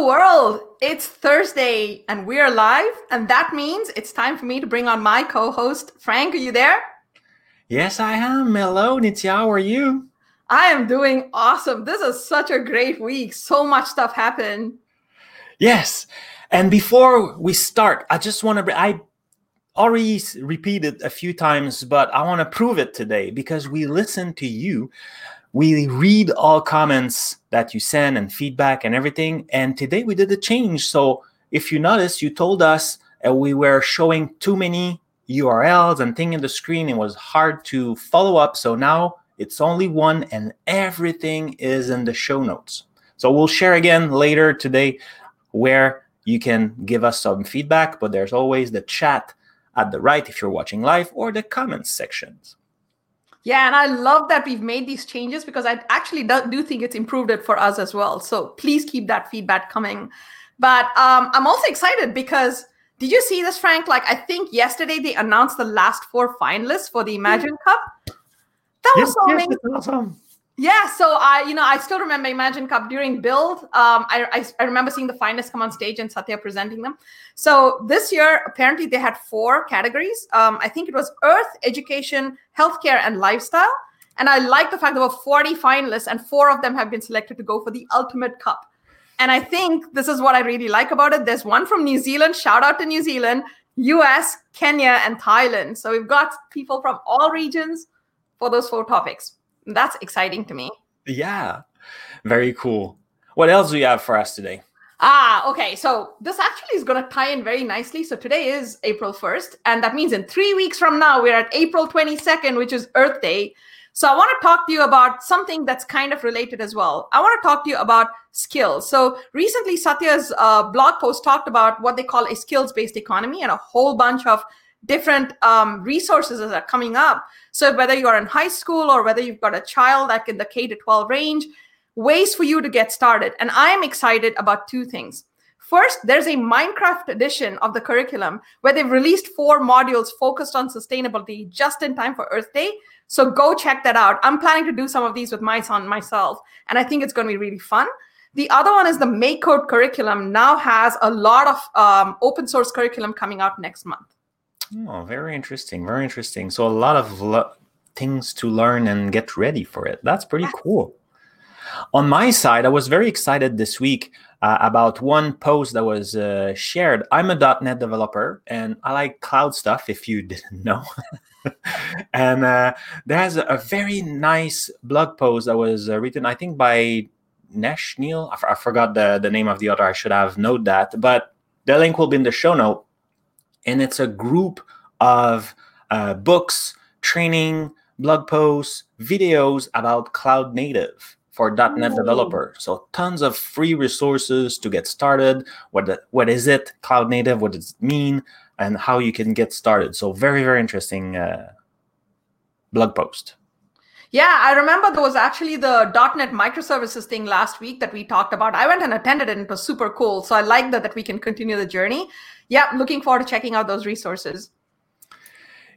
Hello, world. It's Thursday and we are live. And that means it's time for me to bring on my co host, Frank. Are you there? Yes, I am. Hello, Nitya. How are you? I am doing awesome. This is such a great week. So much stuff happened. Yes. And before we start, I just want to, I already repeated a few times, but I want to prove it today because we listen to you we read all comments that you send and feedback and everything. And today we did a change. So if you notice, you told us uh, we were showing too many URLs and thing in the screen. It was hard to follow up. So now it's only one and everything is in the show notes. So we'll share again later today where you can give us some feedback, but there's always the chat at the right if you're watching live or the comments sections. Yeah, and I love that we've made these changes because I actually do, think it's improved it for us as well. So please keep that feedback coming. But um, I'm also excited because did you see this, Frank? Like, I think yesterday they announced the last four finalists for the Imagine Cup. That was so yes, awesome. Yeah, so I, you know, I still remember Imagine Cup during build. Um, I, I, I, remember seeing the finalists come on stage and Satya presenting them. So this year, apparently, they had four categories. Um, I think it was Earth, Education, Healthcare, and Lifestyle. And I like the fact there were 40 finalists, and four of them have been selected to go for the Ultimate Cup. And I think this is what I really like about it. There's one from New Zealand. Shout out to New Zealand, US, Kenya, and Thailand. So we've got people from all regions for those four topics. That's exciting to me. Yeah, very cool. What else do you have for us today? Ah, okay. So this actually is going to tie in very nicely. So today is April 1st, and that means in three weeks from now, we're at April 22nd, which is Earth Day. So I want to talk to you about something that's kind of related as well. I want to talk to you about skills. So recently, Satya's uh, blog post talked about what they call a skills based economy and a whole bunch of different um, resources that are coming up. So whether you're in high school or whether you've got a child like in the K to 12 range, ways for you to get started. And I'm excited about two things. First, there's a Minecraft edition of the curriculum where they've released four modules focused on sustainability just in time for Earth Day. So go check that out. I'm planning to do some of these with my son myself, and I think it's going to be really fun. The other one is the MakeCode curriculum now has a lot of um, open source curriculum coming out next month. Oh, very interesting. Very interesting. So a lot of lo- things to learn and get ready for it. That's pretty cool. On my side, I was very excited this week uh, about one post that was uh, shared. I'm a .NET developer and I like cloud stuff. If you didn't know, and uh, there's a very nice blog post that was uh, written, I think, by Nash Neil. I, f- I forgot the the name of the author. I should have known that, but the link will be in the show note and it's a group of uh, books, training, blog posts, videos about cloud native for .NET developer. So tons of free resources to get started. What the, what is it? Cloud native. What does it mean? And how you can get started. So very very interesting uh, blog post. Yeah, I remember there was actually the .NET microservices thing last week that we talked about. I went and attended it and it was super cool. So I like that that we can continue the journey. Yeah, looking forward to checking out those resources.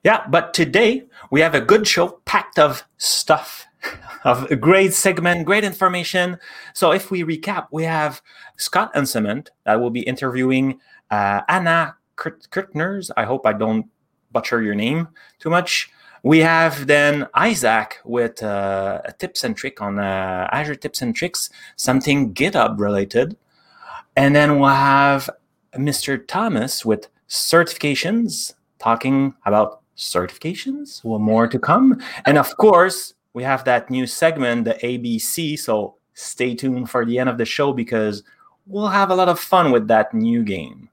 Yeah, but today we have a good show packed of stuff, of a great segment, great information. So if we recap, we have Scott Hanselman that will be interviewing uh, Anna Kirtners. I hope I don't butcher your name too much. We have then Isaac with uh, tips and trick on uh, Azure tips and tricks, something GitHub related. And then we'll have Mr. Thomas with certifications, talking about certifications. Well, more to come. And of course, we have that new segment, the ABC. So stay tuned for the end of the show because we'll have a lot of fun with that new game.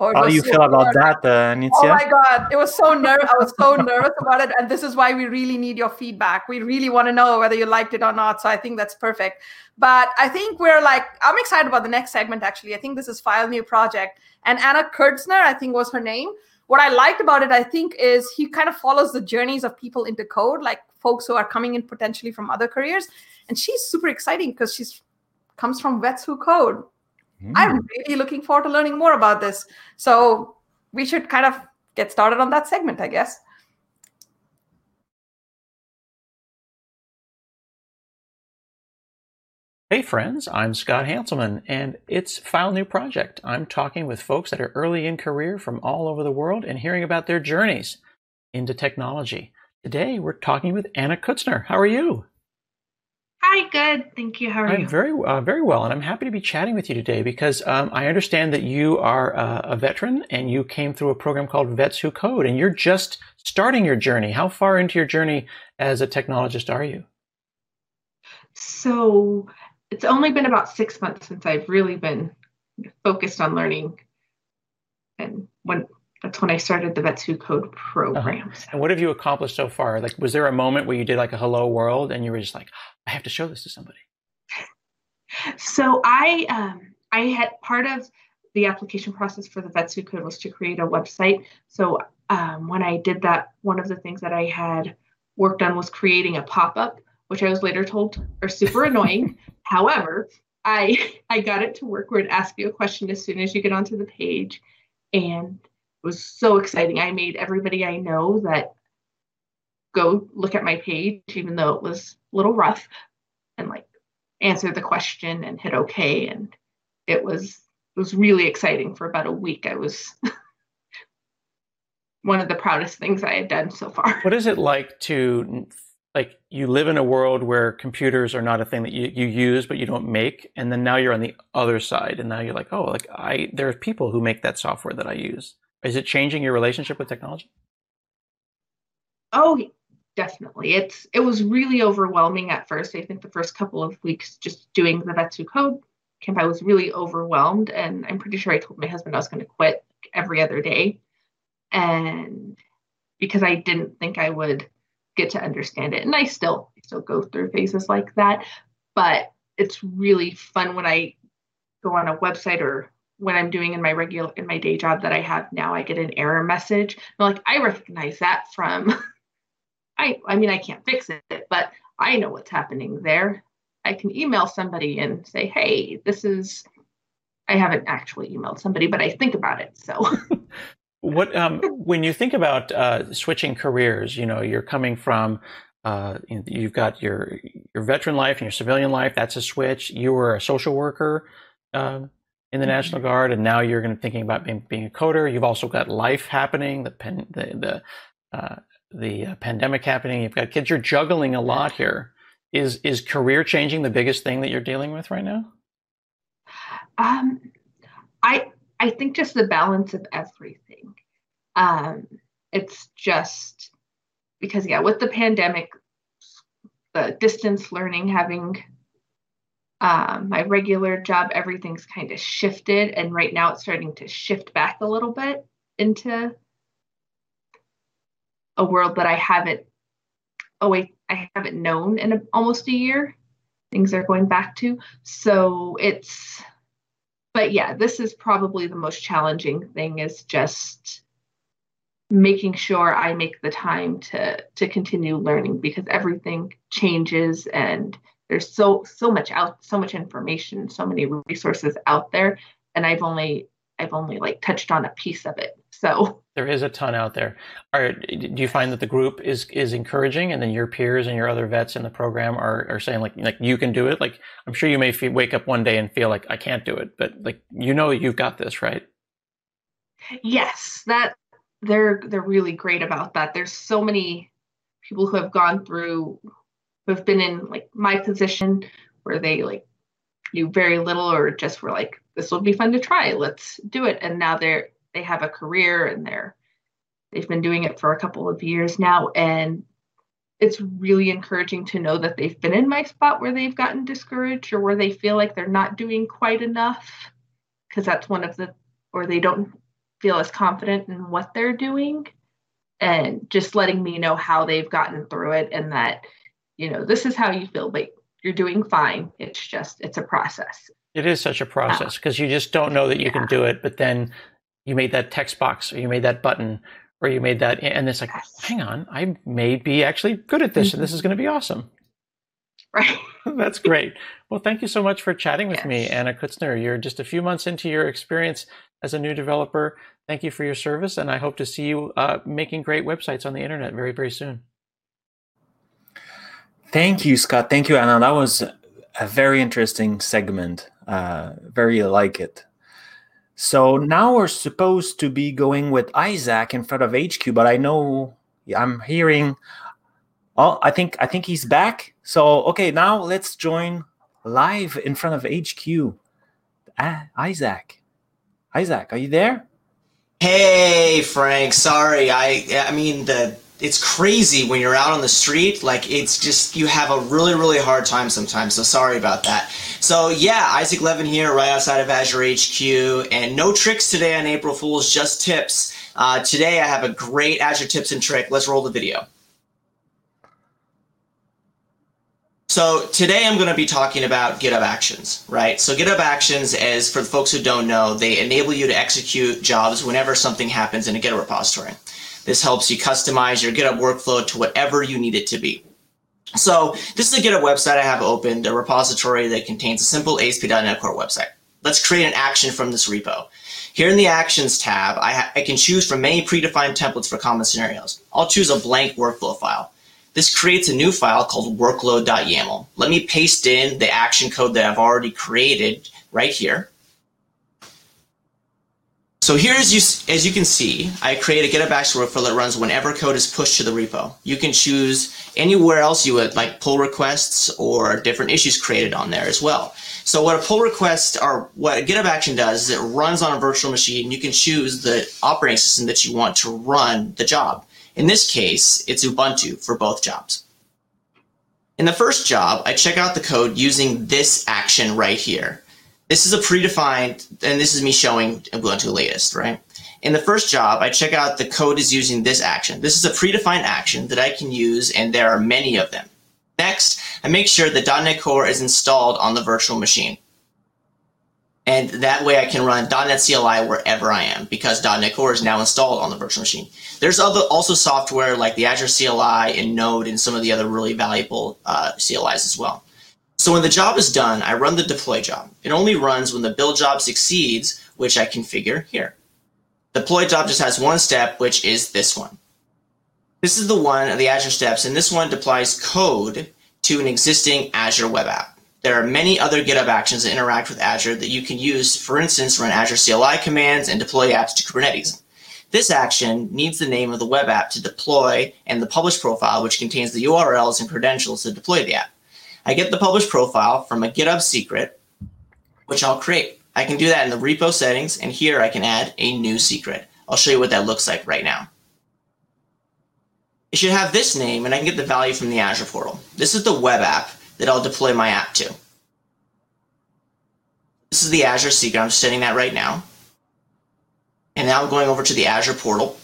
Oh, How do you so feel about that, uh, Nitya? Oh my god, it was so nervous. I was so nervous about it, and this is why we really need your feedback. We really want to know whether you liked it or not. So I think that's perfect. But I think we're like, I'm excited about the next segment. Actually, I think this is file new project, and Anna Kurtzner, I think was her name. What I liked about it, I think, is he kind of follows the journeys of people into code, like folks who are coming in potentially from other careers, and she's super exciting because she's comes from vets who code Mm. I'm really looking forward to learning more about this. So we should kind of get started on that segment, I guess. Hey friends, I'm Scott Hanselman and it's File New Project. I'm talking with folks that are early in career from all over the world and hearing about their journeys into technology. Today we're talking with Anna Kutzner. How are you? Hi, good. Thank you. How are you? I'm you? very, uh, very well, and I'm happy to be chatting with you today because um, I understand that you are uh, a veteran and you came through a program called Vets Who Code, and you're just starting your journey. How far into your journey as a technologist are you? So, it's only been about six months since I've really been focused on learning. And when that's when I started the Vets Who Code program. Uh-huh. And what have you accomplished so far? Like, was there a moment where you did like a hello world and you were just like, I have to show this to somebody? So I, um, I had part of the application process for the Vets Who Code was to create a website. So um, when I did that, one of the things that I had worked on was creating a pop up which I was later told are super annoying. However, I I got it to work where it asks you a question as soon as you get onto the page, and was so exciting. I made everybody I know that go look at my page, even though it was a little rough, and like answer the question and hit OK. And it was it was really exciting for about a week. I was one of the proudest things I had done so far. What is it like to like you live in a world where computers are not a thing that you, you use but you don't make and then now you're on the other side and now you're like oh like i there are people who make that software that i use is it changing your relationship with technology? Oh definitely. It's it was really overwhelming at first. I think the first couple of weeks just doing the vets who code camp i was really overwhelmed and i'm pretty sure i told my husband i was going to quit every other day. And because i didn't think i would get to understand it. And I still still go through phases like that, but it's really fun when I go on a website or when I'm doing in my regular in my day job that I have now, I get an error message. I'm like, I recognize that from I I mean I can't fix it, but I know what's happening there. I can email somebody and say, hey, this is I haven't actually emailed somebody, but I think about it. So What um, when you think about uh, switching careers, you know, you're coming from uh, you've got your your veteran life and your civilian life. That's a switch. You were a social worker um, in the mm-hmm. National Guard, and now you're going to thinking about being, being a coder. You've also got life happening, the pen, the the uh, the uh, pandemic happening. You've got kids. You're juggling a lot here. Is is career changing the biggest thing that you're dealing with right now? Um, I I think just the balance of everything. Um, it's just because, yeah, with the pandemic, the distance learning, having um, my regular job, everything's kind of shifted. And right now it's starting to shift back a little bit into a world that I haven't, oh, wait, I haven't known in a, almost a year. Things are going back to. So it's, but yeah, this is probably the most challenging thing is just making sure I make the time to to continue learning because everything changes and there's so so much out so much information so many resources out there and I've only I've only like touched on a piece of it so. There is a ton out there. Are do you find that the group is is encouraging and then your peers and your other vets in the program are are saying like like you can do it? Like I'm sure you may feel, wake up one day and feel like I can't do it but like you know you've got this right? Yes that they're they're really great about that. There's so many people who have gone through who have been in like my position where they like knew very little or just were like this will be fun to try. Let's do it. And now they're they have a career and they're they've been doing it for a couple of years now. And it's really encouraging to know that they've been in my spot where they've gotten discouraged or where they feel like they're not doing quite enough because that's one of the or they don't feel as confident in what they're doing. And just letting me know how they've gotten through it and that you know this is how you feel but you're doing fine it's just it's a process it is such a process because uh, you just don't know that you yeah. can do it but then you made that text box or you made that button or you made that and it's like yes. hang on i may be actually good at this mm-hmm. and this is going to be awesome right that's great well thank you so much for chatting with yes. me anna kutzner you're just a few months into your experience as a new developer. Thank you for your service, and I hope to see you uh, making great websites on the internet very, very soon. Thank you, Scott. Thank you, Anna. That was a very interesting segment. Uh, very like it. So now we're supposed to be going with Isaac in front of HQ, but I know I'm hearing. Oh, I think I think he's back. So okay, now let's join live in front of HQ. Ah, Isaac, Isaac, are you there? Hey, Frank. Sorry, I I mean the it's crazy when you're out on the street. Like it's just you have a really really hard time sometimes. So sorry about that. So yeah, Isaac Levin here, right outside of Azure HQ, and no tricks today on April Fools, just tips. Uh, today I have a great Azure tips and trick. Let's roll the video. So today I'm going to be talking about GitHub Actions, right? So GitHub Actions, is, for the folks who don't know, they enable you to execute jobs whenever something happens in a GitHub repository. This helps you customize your GitHub workflow to whatever you need it to be. So this is a GitHub website I have opened, a repository that contains a simple ASP.NET Core website. Let's create an action from this repo. Here in the Actions tab, I, I can choose from many predefined templates for common scenarios. I'll choose a blank workflow file. This creates a new file called workload.yaml. Let me paste in the action code that I've already created right here. So here, as you, as you can see, I create a GitHub Action workflow that runs whenever code is pushed to the repo. You can choose anywhere else you would like pull requests or different issues created on there as well. So what a pull request or what a GitHub Action does is it runs on a virtual machine. And you can choose the operating system that you want to run the job. In this case, it's Ubuntu for both jobs. In the first job, I check out the code using this action right here. This is a predefined, and this is me showing Ubuntu latest, right? In the first job, I check out the code is using this action. This is a predefined action that I can use, and there are many of them. Next, I make sure that .NET Core is installed on the virtual machine. And that way I can run .NET CLI wherever I am because .NET Core is now installed on the virtual machine. There's other, also software like the Azure CLI and Node and some of the other really valuable uh, CLIs as well. So when the job is done, I run the deploy job. It only runs when the build job succeeds, which I configure here. Deploy job just has one step, which is this one. This is the one of the Azure steps, and this one deploys code to an existing Azure web app. There are many other GitHub actions that interact with Azure that you can use, for instance, run Azure CLI commands and deploy apps to Kubernetes. This action needs the name of the web app to deploy and the publish profile, which contains the URLs and credentials to deploy the app. I get the publish profile from a GitHub secret, which I'll create. I can do that in the repo settings, and here I can add a new secret. I'll show you what that looks like right now. It should have this name, and I can get the value from the Azure portal. This is the web app that I'll deploy my app to. This is the Azure secret. I'm setting that right now. And now I'm going over to the Azure portal.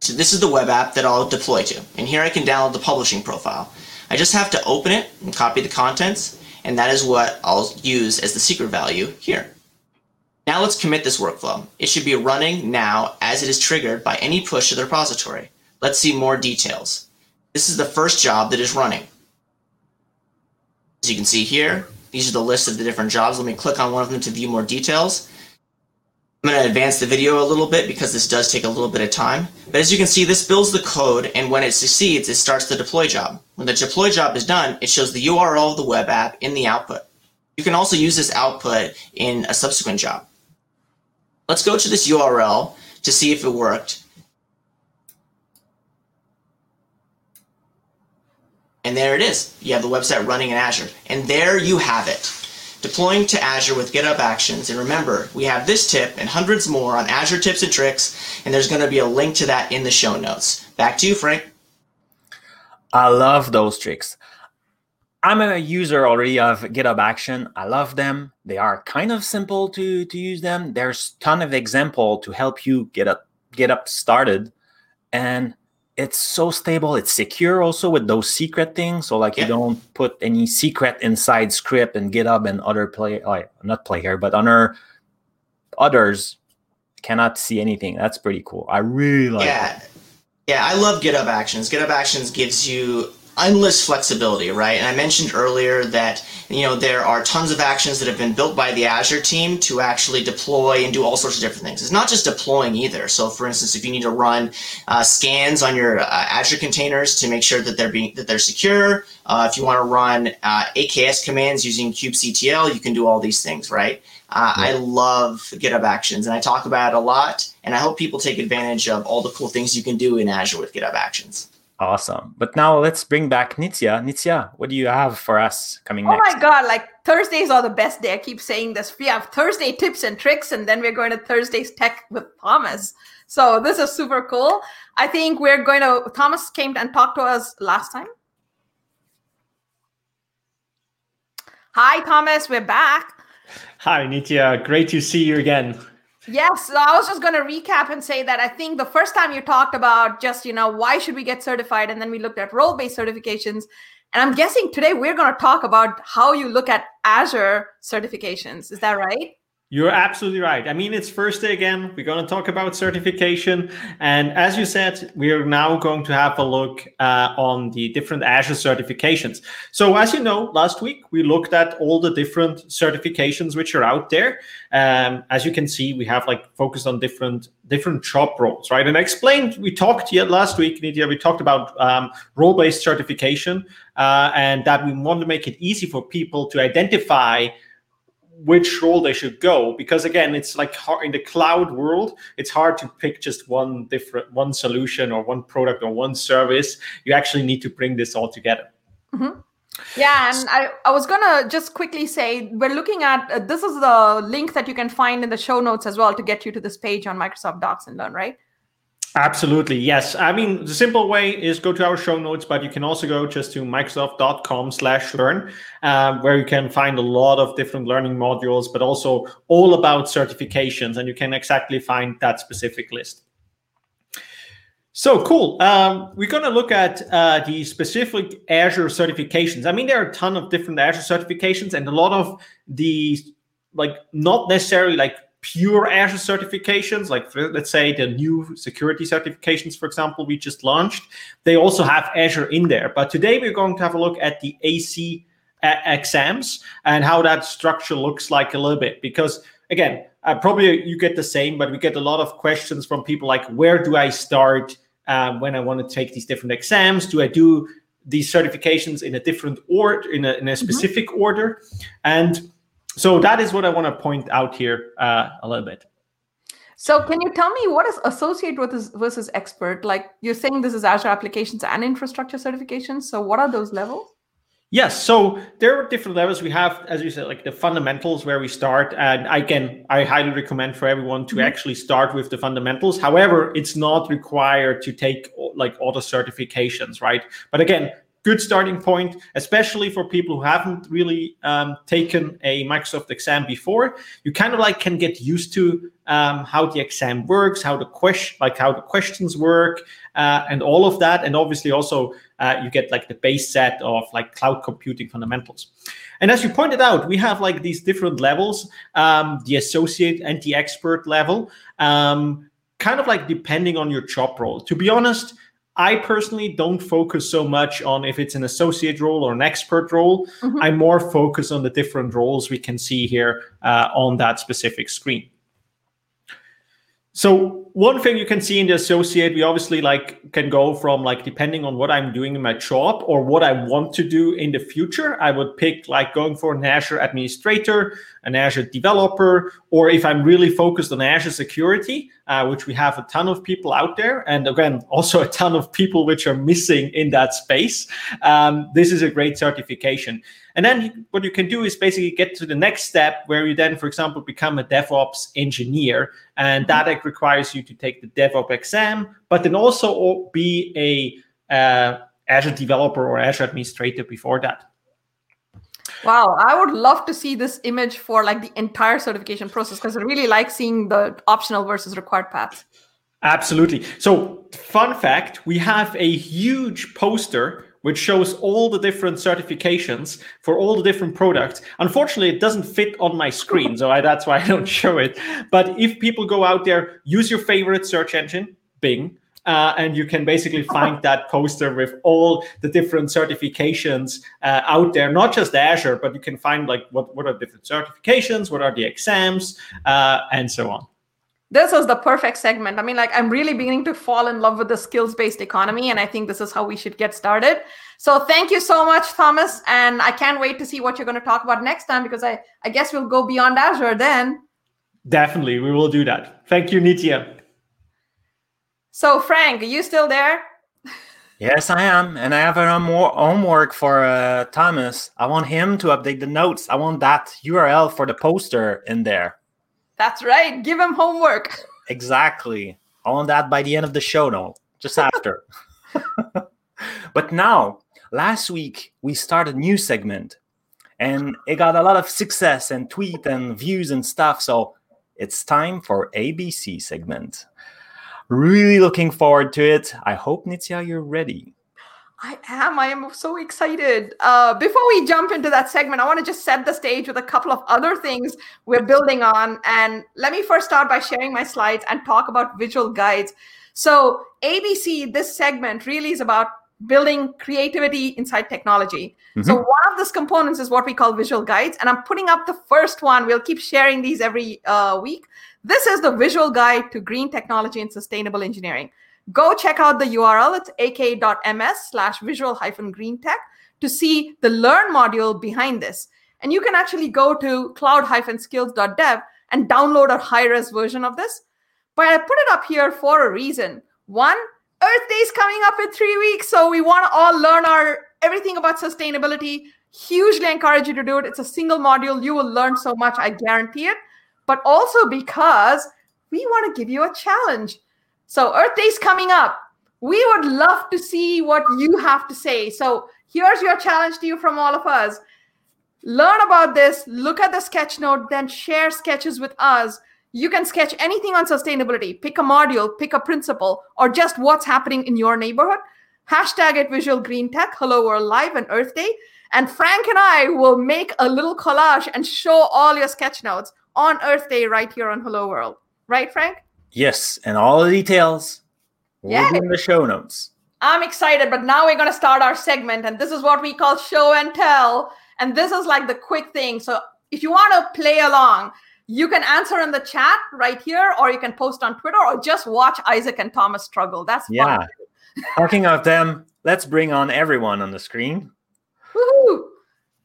So this is the web app that I'll deploy to. And here I can download the publishing profile. I just have to open it and copy the contents, and that is what I'll use as the secret value here. Now let's commit this workflow. It should be running now as it is triggered by any push to the repository. Let's see more details. This is the first job that is running. As you can see here, these are the list of the different jobs. Let me click on one of them to view more details. I'm going to advance the video a little bit because this does take a little bit of time. But as you can see, this builds the code, and when it succeeds, it starts the deploy job. When the deploy job is done, it shows the URL of the web app in the output. You can also use this output in a subsequent job. Let's go to this URL to see if it worked. And there it is. You have the website running in Azure. And there you have it deploying to Azure with GitHub Actions. And remember, we have this tip and hundreds more on Azure tips and tricks, and there's going to be a link to that in the show notes. Back to you, Frank. I love those tricks. I'm a user already of GitHub Action. I love them. They are kind of simple to, to use them. There's ton of example to help you get up get up started. And it's so stable it's secure also with those secret things. So like yeah. you don't put any secret inside script and github and other play oh, like not player but other others cannot see anything. That's pretty cool. I really like yeah. it. yeah i love github actions. Github actions gives you endless flexibility, right? And I mentioned earlier that you know there are tons of actions that have been built by the Azure team to actually deploy and do all sorts of different things. It's not just deploying either. So, for instance, if you need to run uh, scans on your uh, Azure containers to make sure that they're being that they're secure, uh, if you want to run uh, AKS commands using kubectl, you can do all these things, right? Uh. I love GitHub Actions, and I talk about it a lot. And I hope people take advantage of all the cool things you can do in Azure with GitHub Actions. Awesome. But now let's bring back Nitya. Nitya, what do you have for us coming oh next? Oh my God, like Thursdays are the best day. I keep saying this. We have Thursday tips and tricks, and then we're going to Thursday's tech with Thomas. So this is super cool. I think we're going to, Thomas came and talked to us last time. Hi, Thomas. We're back. Hi, Nitya. Great to see you again. Yes, so I was just going to recap and say that I think the first time you talked about just, you know, why should we get certified? And then we looked at role based certifications. And I'm guessing today we're going to talk about how you look at Azure certifications. Is that right? You're absolutely right. I mean, it's first day again. We're going to talk about certification. And as you said, we are now going to have a look uh, on the different Azure certifications. So, as you know, last week we looked at all the different certifications which are out there. Um, as you can see, we have like focused on different different job roles, right? And I explained, we talked yet last week, Nitya, we talked about um, role based certification uh, and that we want to make it easy for people to identify which role they should go because again it's like in the cloud world it's hard to pick just one different one solution or one product or one service. You actually need to bring this all together. Mm-hmm. yeah and I, I was gonna just quickly say we're looking at uh, this is the link that you can find in the show notes as well to get you to this page on microsoft docs and learn right Absolutely, yes. I mean, the simple way is go to our show notes, but you can also go just to microsoft.com slash learn, uh, where you can find a lot of different learning modules, but also all about certifications, and you can exactly find that specific list. So cool. Um, we're going to look at uh, the specific Azure certifications. I mean, there are a ton of different Azure certifications, and a lot of the like not necessarily like pure Azure certifications, like let's say the new security certifications, for example, we just launched, they also have Azure in there. But today we're going to have a look at the AZ exams and how that structure looks like a little bit. Because again, uh, probably you get the same, but we get a lot of questions from people like, where do I start uh, when I want to take these different exams? Do I do these certifications in a different order, in a, in a mm-hmm. specific mm-hmm. order? And so that is what I want to point out here uh, a little bit. So can you tell me what is associate with versus expert? Like you're saying this is Azure applications and infrastructure certifications. So what are those levels? Yes, so there are different levels. We have, as you said, like the fundamentals where we start, and I can I highly recommend for everyone to mm-hmm. actually start with the fundamentals. However, it's not required to take like all the certifications, right? But again, good starting point, especially for people who haven't really um, taken a Microsoft exam before. You kind of like can get used to um, how the exam works, how the question, like how the questions work, uh, and all of that. And obviously, also uh, you get like the base set of like cloud computing fundamentals. And as you pointed out, we have like these different levels, um, the associate and the expert level, um, kind of like depending on your job role. To be honest I personally don't focus so much on if it's an associate role or an expert role. Mm-hmm. I more focus on the different roles we can see here uh, on that specific screen. So one thing you can see in the associate, we obviously like can go from like depending on what I'm doing in my job or what I want to do in the future. I would pick like going for an Azure administrator, an Azure developer, or if I'm really focused on Azure security, uh, which we have a ton of people out there, and again also a ton of people which are missing in that space. Um, this is a great certification. And then what you can do is basically get to the next step where you then, for example, become a DevOps engineer. And mm-hmm. that requires you to take the DevOps exam, but then also be a uh, Azure developer or Azure administrator before that. Wow, I would love to see this image for like the entire certification process because I really like seeing the optional versus required paths. Absolutely. So, fun fact we have a huge poster which shows all the different certifications for all the different products. Unfortunately, it doesn't fit on my screen, so I, that's why I don't show it. But if people go out there, use your favorite search engine, Bing, uh, and you can basically find that poster with all the different certifications uh, out there, not just Azure, but you can find like what, what are different certifications, what are the exams, uh, and so on. This was the perfect segment. I mean, like, I'm really beginning to fall in love with the skills based economy, and I think this is how we should get started. So, thank you so much, Thomas. And I can't wait to see what you're going to talk about next time because I, I guess we'll go beyond Azure then. Definitely, we will do that. Thank you, Nitya. So, Frank, are you still there? Yes, I am, and I have a more homework for uh, Thomas. I want him to update the notes. I want that URL for the poster in there. That's right. Give him homework. Exactly. I want that by the end of the show, no, just after. but now, last week we started a new segment, and it got a lot of success and tweet and views and stuff. So it's time for ABC segment. Really looking forward to it. I hope Nitya, you're ready. I am. I am so excited. Uh, before we jump into that segment, I want to just set the stage with a couple of other things we're building on. And let me first start by sharing my slides and talk about visual guides. So, ABC, this segment really is about building creativity inside technology. Mm-hmm. So, one of these components is what we call visual guides. And I'm putting up the first one. We'll keep sharing these every uh, week. This is the visual guide to green technology and sustainable engineering. Go check out the URL. It's aka.ms slash visual hyphen green tech to see the learn module behind this. And you can actually go to cloud hyphen skills.dev and download a high res version of this. But I put it up here for a reason. One, Earth Day is coming up in three weeks. So we want to all learn our everything about sustainability. Hugely encourage you to do it. It's a single module. You will learn so much, I guarantee it but also because we want to give you a challenge. So, Earth Day is coming up. We would love to see what you have to say. So, here's your challenge to you from all of us. Learn about this, look at the sketch note, then share sketches with us. You can sketch anything on sustainability, pick a module, pick a principle, or just what's happening in your neighborhood. Hashtag it Visual Green Tech, Hello World Live, and Earth Day. And Frank and I will make a little collage and show all your sketch notes on Earth Day right here on Hello World. Right, Frank? Yes, and all the details will yeah. be in the show notes. I'm excited, but now we're going to start our segment, and this is what we call show and tell. And this is like the quick thing. So if you want to play along, you can answer in the chat right here, or you can post on Twitter, or just watch Isaac and Thomas struggle. That's yeah. Talking of them, let's bring on everyone on the screen. Woohoo!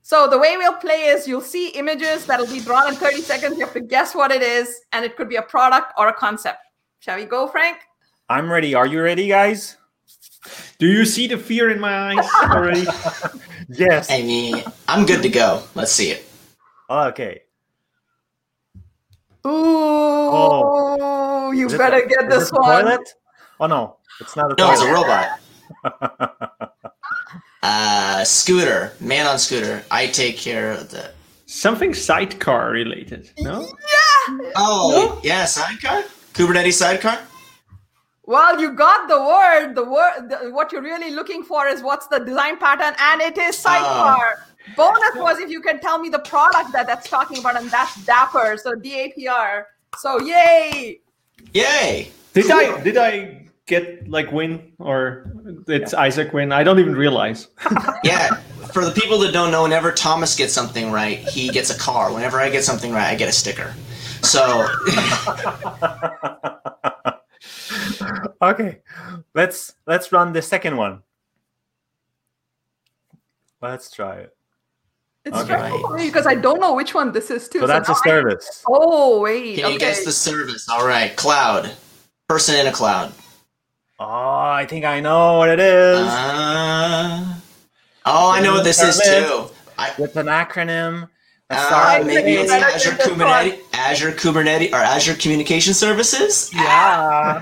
So the way we'll play is you'll see images that'll be drawn in 30 seconds. You have to guess what it is, and it could be a product or a concept. Shall we go, Frank? I'm ready. Are you ready, guys? Do you see the fear in my eyes already? yes. I mean, I'm good to go. Let's see it. Okay. Ooh, oh. you is better it, get this one. Toilet? Oh no, it's not a no, toilet. it's a robot. Uh, scooter, man on scooter. I take care of the something sidecar related. No. Yeah. Oh, no? yeah, sidecar. Kubernetes sidecar. Well, you got the word. The word. The, what you're really looking for is what's the design pattern, and it is sidecar. Uh, Bonus was if you can tell me the product that that's talking about, and that's Dapr. So DAPR. So yay! Yay! Did I did I get like win or it's yeah. Isaac win? I don't even realize. yeah. For the people that don't know, whenever Thomas gets something right, he gets a car. Whenever I get something right, I get a sticker. So Okay. Let's let's run the second one. Let's try it. It's okay. because I don't know which one this is too. So, so that's a service. I... Oh wait. Can okay. you guess the service? All right, cloud. Person in a cloud. Oh, I think I know what it is. Uh, oh, I know what this is too. I, with an acronym. Uh, maybe it's Azure Kubernetes, Azure Kubernetes, or Azure Communication Services. Yeah.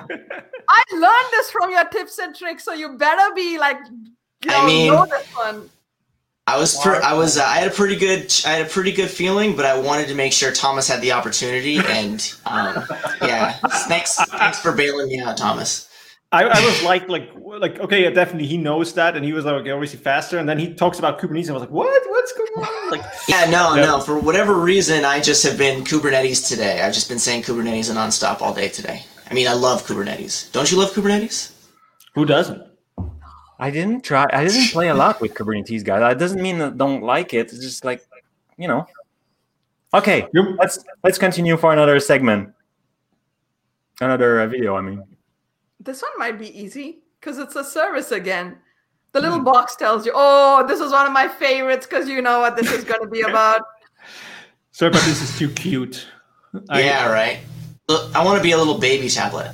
I learned this from your tips and tricks, so you better be like, you know, I mean, know this one. I was, per, I was, uh, I had a pretty good, I had a pretty good feeling, but I wanted to make sure Thomas had the opportunity, and um, yeah, thanks, thanks for bailing me out, Thomas. I, I, was like, like, like, okay, yeah, definitely, he knows that, and he was like, okay, obviously faster, and then he talks about Kubernetes, and I was like, what? What's going on? Like, yeah, no, yeah. no. For whatever reason, I just have been Kubernetes today. I've just been saying Kubernetes nonstop all day today. I mean, I love Kubernetes. Don't you love Kubernetes? Who doesn't? I didn't try. I didn't play a lot with Kubernetes, guys. That doesn't mean that I don't like it. It's just like, you know. Okay, You're- let's let's continue for another segment, another uh, video. I mean, This one might be easy because it's a service again. The little box tells you, "Oh, this is one of my favorites because you know what this is going to be about." Sorry, but this is too cute. I- yeah, right. Look, I want to be a little baby tablet.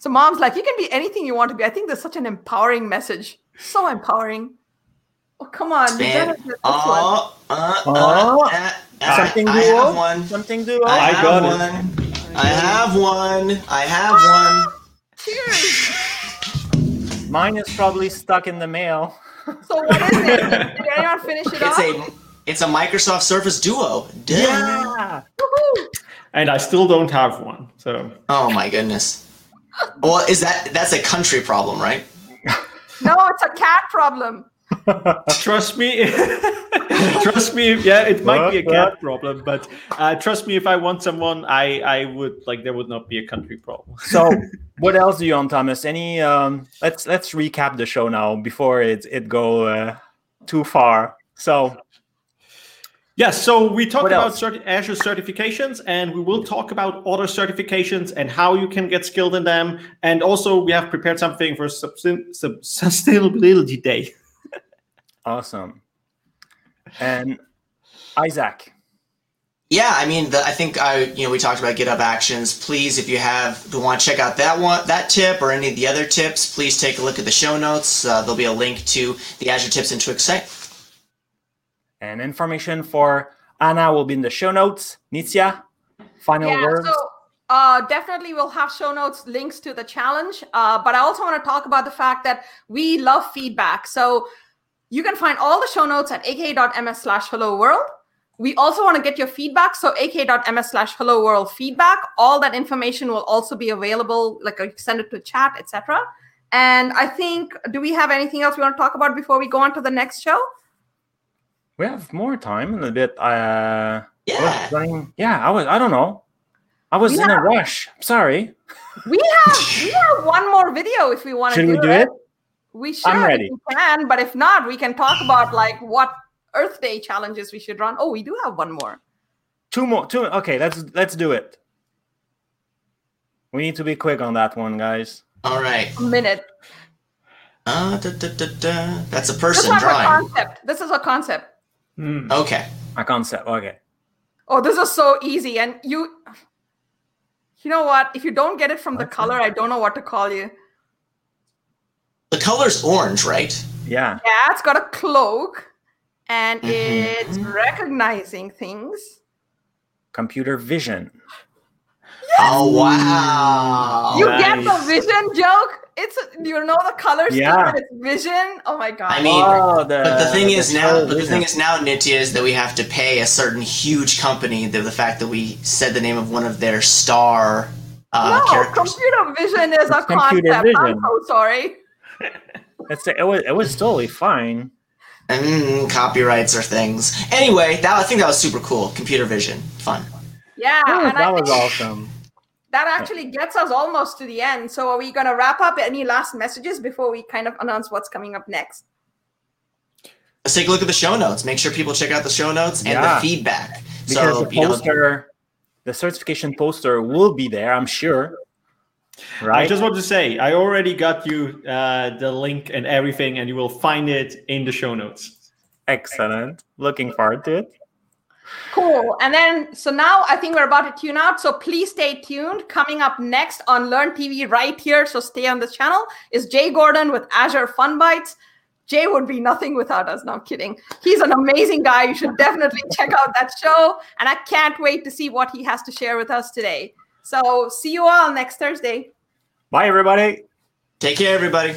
So mom's like, "You can be anything you want to be." I think there's such an empowering message. So empowering. Oh, come on. Man, better get this one. oh, uh, Oh. uh, uh, uh, something I duo. have one. Something duo. I, I have got it. One. I have one. I have one. Cheers. Mine is probably stuck in the mail. So what is it? Did anyone finish it It's off? a it's a Microsoft Surface Duo. Duh. Yeah. Woohoo. And I still don't have one. So Oh my goodness. Well, is that that's a country problem, right? No, it's a cat problem. Trust me. trust me. Yeah, it might be a cat problem, but uh, trust me, if I want someone, I I would like there would not be a country problem. So, what else do you on Thomas? Any? Um, let's let's recap the show now before it it go uh, too far. So, Yes, so we talked about certi- Azure certifications, and we will talk about other certifications and how you can get skilled in them. And also, we have prepared something for Sustainability Day. Awesome. And Isaac, Yeah, I mean, the, I think I, you know, we talked about GitHub Actions. Please, if you have, if you want to check out that one, that tip, or any of the other tips, please take a look at the show notes. Uh, there'll be a link to the Azure Tips and Tricks site. and information for Anna will be in the show notes. Nitya, final yeah, words. so uh, definitely we'll have show notes, links to the challenge. Uh, but I also want to talk about the fact that we love feedback. So you can find all the show notes at aka.ms slash hello world. We also want to get your feedback. So aka.ms slash hello world feedback. All that information will also be available, like I send it to chat, etc. And I think, do we have anything else we want to talk about before we go on to the next show? we have more time in a bit. Uh, I was Yeah. running- yeah, I was. I don't know. I was We in a rush. Sorry. We have we have one more video if we want to Should do, we do it? We should. I'm ready. we can, but if not, we can talk about like what Earth Day challenges we should run. Oh, we do have one more. Two more. Two. Okay, let's let's do it. We need to be quick on that one, guys. All right. A minute. Uh, da, da, da, da. That's a This person is a drawing. concept. This is a concept. Hmm. Okay. A concept. Okay. Oh, this is so easy. And you you know what? If you don't get it from the What's color, I don't know what to call you. The color's orange, right? Yeah. Yeah, it's got a cloak and Mhm. it's recognizing things. Computer vision. Oh wow. You get the vision joke? It's you know the color scheme Yeah. it's vision. Oh my god. I mean, oh, the, But the thing is now, but the thing is now, Nitya, is that we have to pay a certain huge company the, the fact that we said the name of one of their star uh, no, characters. computer vision is a It's computer concept. I'm so sorry. It's, it was it was totally fine. Mm, copyrights or things. Anyway, that I think that was super cool. Computer vision, fun. Yeah, That was, and I was awesome. that actually gets us almost to the end. So are we gonna wrap up any last messages before we kind of announce what's coming up next? Let's take a look at the show notes. Make sure people check out the show notes and Yeah. the feedback. Because so the you know, poster, the certification poster will be there, I'm sure. I just want to say, I already got you uh, the link and everything, and you will find it in the show notes. Excellent. Looking forward to it. Cool. And then, so now I think we're about to tune out. So please stay tuned. Coming up next on Learn TV right here, so stay on this channel, is Jay Gordon with Azure FunBytes. Jay would be nothing without us. No, I'm kidding. He's an amazing guy. You should definitely check out that show. And I can't wait to see what he has to share with us today. So see you all next Thursday. Bye, everybody. take care, everybody.